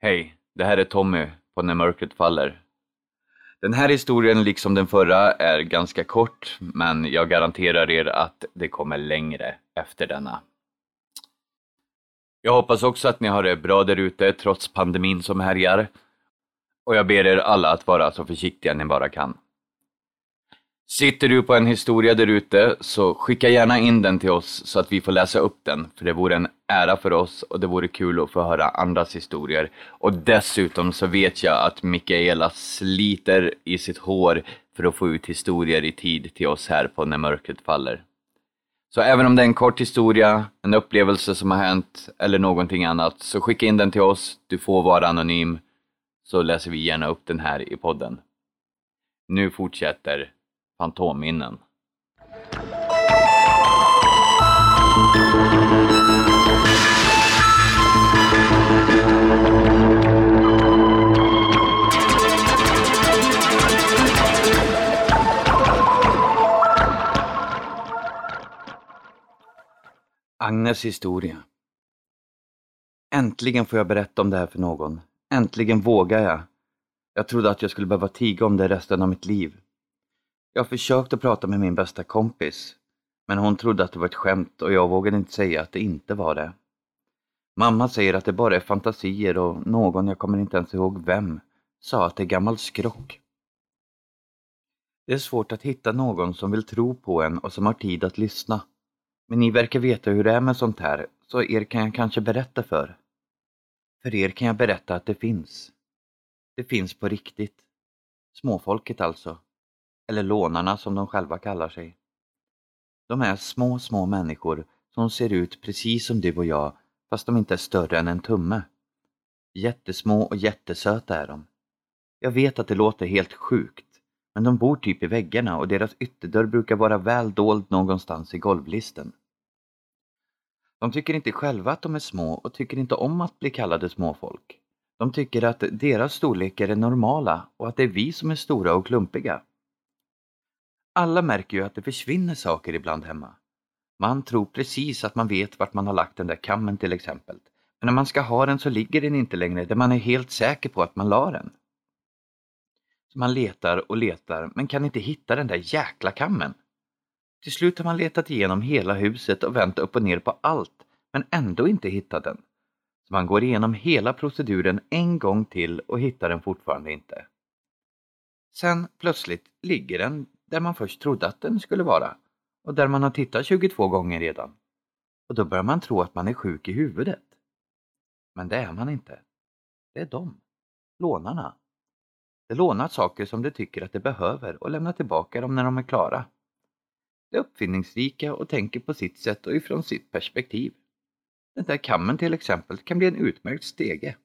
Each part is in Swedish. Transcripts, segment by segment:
Hej, det här är Tommy på När mörkret faller. Den här historien, liksom den förra, är ganska kort, men jag garanterar er att det kommer längre efter denna. Jag hoppas också att ni har det bra där ute trots pandemin som härjar. Och jag ber er alla att vara så försiktiga ni bara kan. Sitter du på en historia där ute så skicka gärna in den till oss så att vi får läsa upp den, för det vore en ära för oss och det vore kul att få höra andras historier. Och dessutom så vet jag att Mikaela sliter i sitt hår för att få ut historier i tid till oss här på När mörkret faller. Så även om det är en kort historia, en upplevelse som har hänt eller någonting annat, så skicka in den till oss. Du får vara anonym, så läser vi gärna upp den här i podden. Nu fortsätter Fantomminnen. Agnes historia. Äntligen får jag berätta om det här för någon. Äntligen vågar jag. Jag trodde att jag skulle behöva tiga om det resten av mitt liv. Jag försökte prata med min bästa kompis, men hon trodde att det var ett skämt och jag vågade inte säga att det inte var det. Mamma säger att det bara är fantasier och någon, jag kommer inte ens ihåg vem, sa att det är gammal skrock. Det är svårt att hitta någon som vill tro på en och som har tid att lyssna. Men ni verkar veta hur det är med sånt här, så er kan jag kanske berätta för. För er kan jag berätta att det finns. Det finns på riktigt. Småfolket alltså. Eller lånarna som de själva kallar sig. De är små, små människor som ser ut precis som du och jag, fast de inte är större än en tumme. Jättesmå och jättesöta är de. Jag vet att det låter helt sjukt, men de bor typ i väggarna och deras ytterdörr brukar vara väl dold någonstans i golvlisten. De tycker inte själva att de är små och tycker inte om att bli kallade småfolk. De tycker att deras storlekar är normala och att det är vi som är stora och klumpiga. Alla märker ju att det försvinner saker ibland hemma. Man tror precis att man vet vart man har lagt den där kammen till exempel. Men när man ska ha den så ligger den inte längre där man är helt säker på att man la den. Så man letar och letar men kan inte hitta den där jäkla kammen. Till slut har man letat igenom hela huset och vänt upp och ner på allt men ändå inte hittat den. Så man går igenom hela proceduren en gång till och hittar den fortfarande inte. Sen plötsligt ligger den där man först trodde att den skulle vara och där man har tittat 22 gånger redan. Och då börjar man tro att man är sjuk i huvudet. Men det är man inte. Det är de, lånarna. De lånar saker som de tycker att de behöver och lämnar tillbaka dem när de är klara. De är uppfinningsrika och tänker på sitt sätt och ifrån sitt perspektiv. Den där kammen till exempel kan bli en utmärkt stege.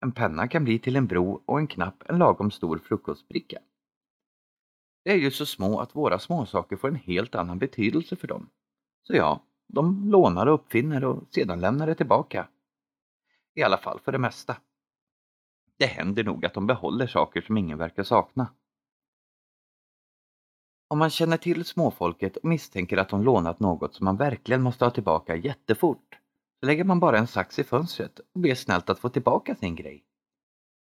En penna kan bli till en bro och en knapp en lagom stor frukostbricka. De är ju så små att våra småsaker får en helt annan betydelse för dem. Så ja, de lånar och uppfinner och sedan lämnar det tillbaka. I alla fall för det mesta. Det händer nog att de behåller saker som ingen verkar sakna. Om man känner till småfolket och misstänker att de lånat något som man verkligen måste ha tillbaka jättefort, så lägger man bara en sax i fönstret och ber snällt att få tillbaka sin grej.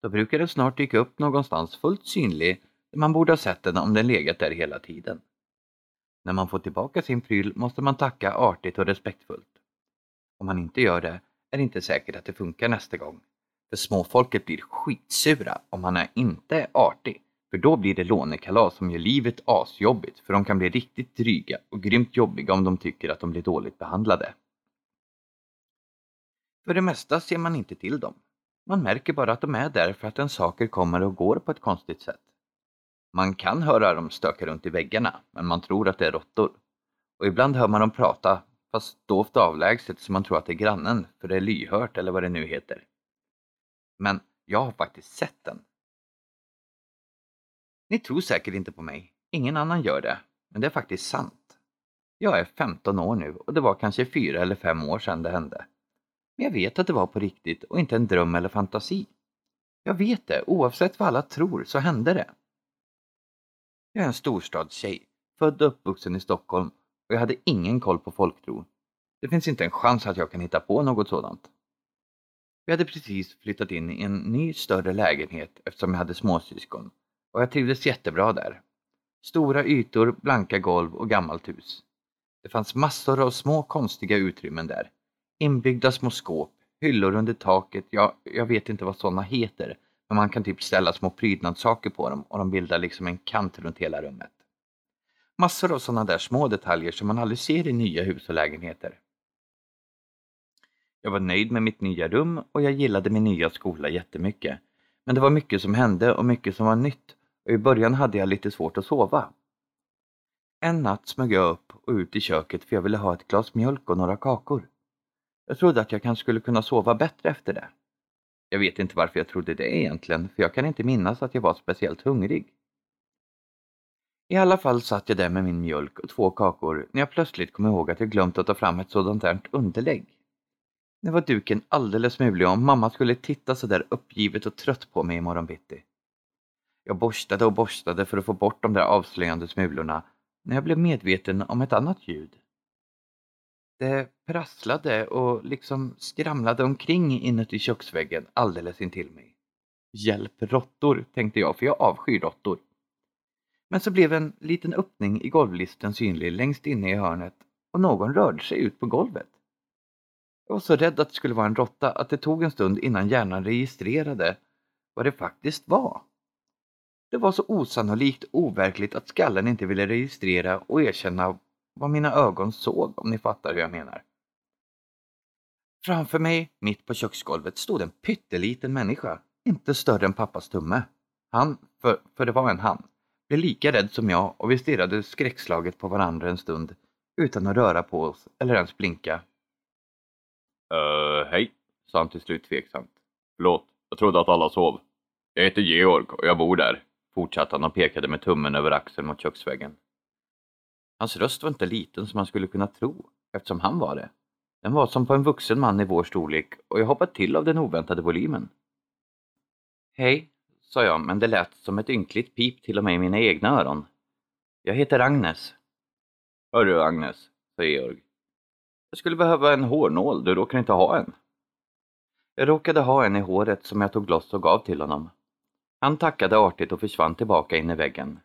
Då brukar den snart dyka upp någonstans fullt synlig man borde ha sett den om den legat där hela tiden. När man får tillbaka sin pryl måste man tacka artigt och respektfullt. Om man inte gör det är det inte säkert att det funkar nästa gång. För småfolket blir skitsura om man är inte är artig. För då blir det lånekalas som gör livet asjobbigt för de kan bli riktigt dryga och grymt jobbiga om de tycker att de blir dåligt behandlade. För det mesta ser man inte till dem. Man märker bara att de är där för att en saker kommer och går på ett konstigt sätt. Man kan höra dem stöka runt i väggarna, men man tror att det är råttor. Och ibland hör man dem prata, fast dovt avlägset så man tror att det är grannen, för det är lyhört eller vad det nu heter. Men jag har faktiskt sett den. Ni tror säkert inte på mig, ingen annan gör det, men det är faktiskt sant. Jag är 15 år nu och det var kanske fyra eller fem år sedan det hände. Men jag vet att det var på riktigt och inte en dröm eller fantasi. Jag vet det, oavsett vad alla tror så hände det. Jag är en storstadstjej, född och uppvuxen i Stockholm och jag hade ingen koll på folktro. Det finns inte en chans att jag kan hitta på något sådant. Vi hade precis flyttat in i en ny större lägenhet eftersom jag hade småsyskon och jag trivdes jättebra där. Stora ytor, blanka golv och gammalt hus. Det fanns massor av små konstiga utrymmen där. Inbyggda små skåp, hyllor under taket, ja, jag vet inte vad sådana heter, men man kan typ ställa små prydnadssaker på dem och de bildar liksom en kant runt hela rummet. Massor av sådana där små detaljer som man aldrig ser i nya hus och lägenheter. Jag var nöjd med mitt nya rum och jag gillade min nya skola jättemycket. Men det var mycket som hände och mycket som var nytt och i början hade jag lite svårt att sova. En natt smög jag upp och ut i köket för jag ville ha ett glas mjölk och några kakor. Jag trodde att jag kanske skulle kunna sova bättre efter det. Jag vet inte varför jag trodde det egentligen, för jag kan inte minnas att jag var speciellt hungrig. I alla fall satt jag där med min mjölk och två kakor när jag plötsligt kom ihåg att jag glömt att ta fram ett sådant där underlägg. Nu var duken alldeles mulig och mamma skulle titta så där uppgivet och trött på mig imorgon bitti. Jag borstade och borstade för att få bort de där avslöjande smulorna när jag blev medveten om ett annat ljud. Det prasslade och liksom skramlade omkring inuti köksväggen alldeles intill mig. Hjälp råttor, tänkte jag, för jag avskyr råttor. Men så blev en liten öppning i golvlisten synlig längst inne i hörnet och någon rörde sig ut på golvet. Jag var så rädd att det skulle vara en råtta att det tog en stund innan hjärnan registrerade vad det faktiskt var. Det var så osannolikt overkligt att skallen inte ville registrera och erkänna vad mina ögon såg, om ni fattar hur jag menar. Framför mig, mitt på köksgolvet, stod en pytteliten människa, inte större än pappas tumme. Han, för, för det var en han, blev lika rädd som jag och vi stirrade skräckslaget på varandra en stund utan att röra på oss eller ens blinka. Uh, hej, sa han till slut tveksamt. Förlåt, jag trodde att alla sov. Jag heter Georg och jag bor där, fortsatte han och pekade med tummen över axeln mot köksväggen. Hans röst var inte liten som man skulle kunna tro, eftersom han var det. Den var som på en vuxen man i vår storlek och jag hoppade till av den oväntade volymen. Hej, sa jag, men det lät som ett ynkligt pip till och med i mina egna öron. Jag heter Agnes. Hörru Agnes, sa Georg. Jag skulle behöva en hårnål, du råkar inte ha en. Jag råkade ha en i håret som jag tog loss och gav till honom. Han tackade artigt och försvann tillbaka in i väggen.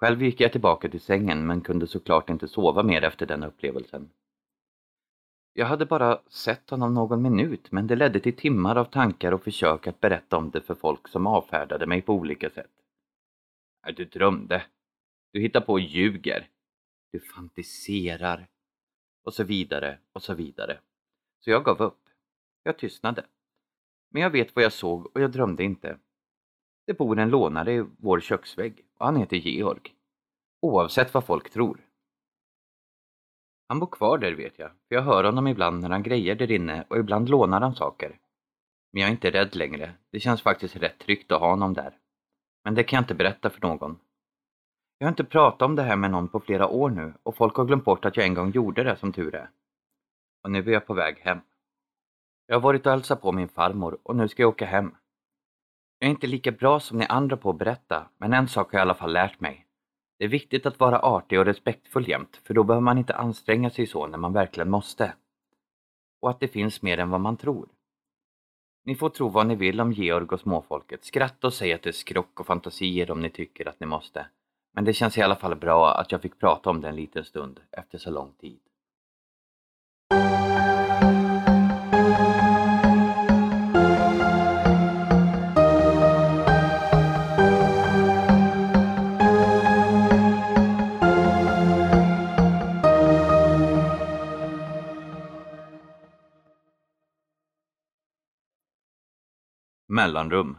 Själv gick jag tillbaka till sängen men kunde såklart inte sova mer efter den upplevelsen. Jag hade bara sett honom någon minut men det ledde till timmar av tankar och försök att berätta om det för folk som avfärdade mig på olika sätt. Äh, du drömde. Du hittar på och ljuger. Du fantiserar. Och så vidare och så vidare. Så jag gav upp. Jag tystnade. Men jag vet vad jag såg och jag drömde inte. Det bor en lånare i vår köksvägg och han heter Georg. Oavsett vad folk tror. Han bor kvar där vet jag, för jag hör honom ibland när han grejer där inne och ibland lånar han saker. Men jag är inte rädd längre. Det känns faktiskt rätt tryggt att ha honom där. Men det kan jag inte berätta för någon. Jag har inte pratat om det här med någon på flera år nu och folk har glömt bort att jag en gång gjorde det som tur är. Och nu är jag på väg hem. Jag har varit och hälsat på min farmor och nu ska jag åka hem. Jag är inte lika bra som ni andra på att berätta, men en sak har jag i alla fall lärt mig. Det är viktigt att vara artig och respektfull jämt, för då behöver man inte anstränga sig så när man verkligen måste. Och att det finns mer än vad man tror. Ni får tro vad ni vill om Georg och småfolket, skratta och säga att det är skrock och fantasier om ni tycker att ni måste. Men det känns i alla fall bra att jag fick prata om det en liten stund efter så lång tid. Mellanrum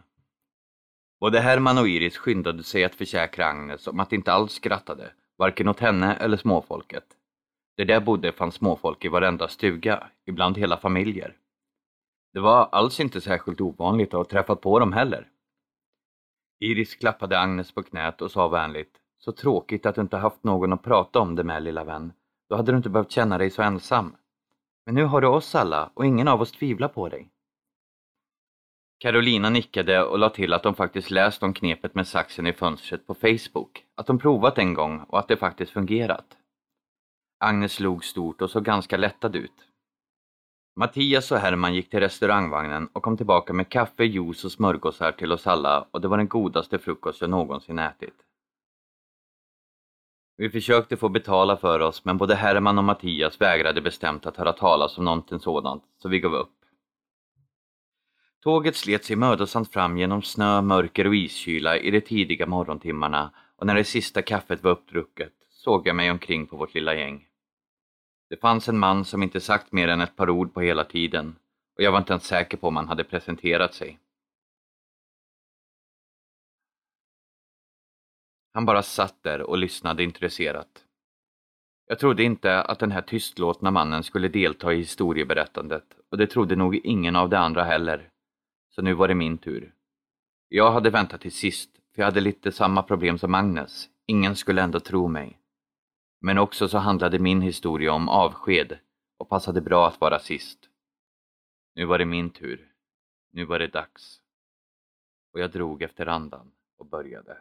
Både Herman och Iris skyndade sig att försäkra Agnes om att de inte alls skrattade, varken åt henne eller småfolket. Där där bodde fanns småfolk i varenda stuga, ibland hela familjer. Det var alls inte särskilt ovanligt att ha träffat på dem heller. Iris klappade Agnes på knät och sa vänligt, så tråkigt att du inte haft någon att prata om det med lilla vän. Då hade du inte behövt känna dig så ensam. Men nu har du oss alla och ingen av oss tvivlar på dig. Carolina nickade och la till att de faktiskt läst om knepet med saxen i fönstret på Facebook, att de provat en gång och att det faktiskt fungerat. Agnes log stort och såg ganska lättad ut. Mattias och Herman gick till restaurangvagnen och kom tillbaka med kaffe, juice och smörgåsar till oss alla och det var den godaste frukost jag någonsin ätit. Vi försökte få betala för oss men både Herman och Mattias vägrade bestämt att höra talas om någonting sådant, så vi gav upp. Tåget slet sig mödosamt fram genom snö, mörker och iskyla i de tidiga morgontimmarna och när det sista kaffet var uppdrucket såg jag mig omkring på vårt lilla gäng. Det fanns en man som inte sagt mer än ett par ord på hela tiden och jag var inte ens säker på om han hade presenterat sig. Han bara satt där och lyssnade intresserat. Jag trodde inte att den här tystlåtna mannen skulle delta i historieberättandet och det trodde nog ingen av de andra heller. Så nu var det min tur. Jag hade väntat till sist, för jag hade lite samma problem som Magnus. Ingen skulle ändå tro mig. Men också så handlade min historia om avsked och passade bra att vara sist. Nu var det min tur. Nu var det dags. Och jag drog efter andan och började.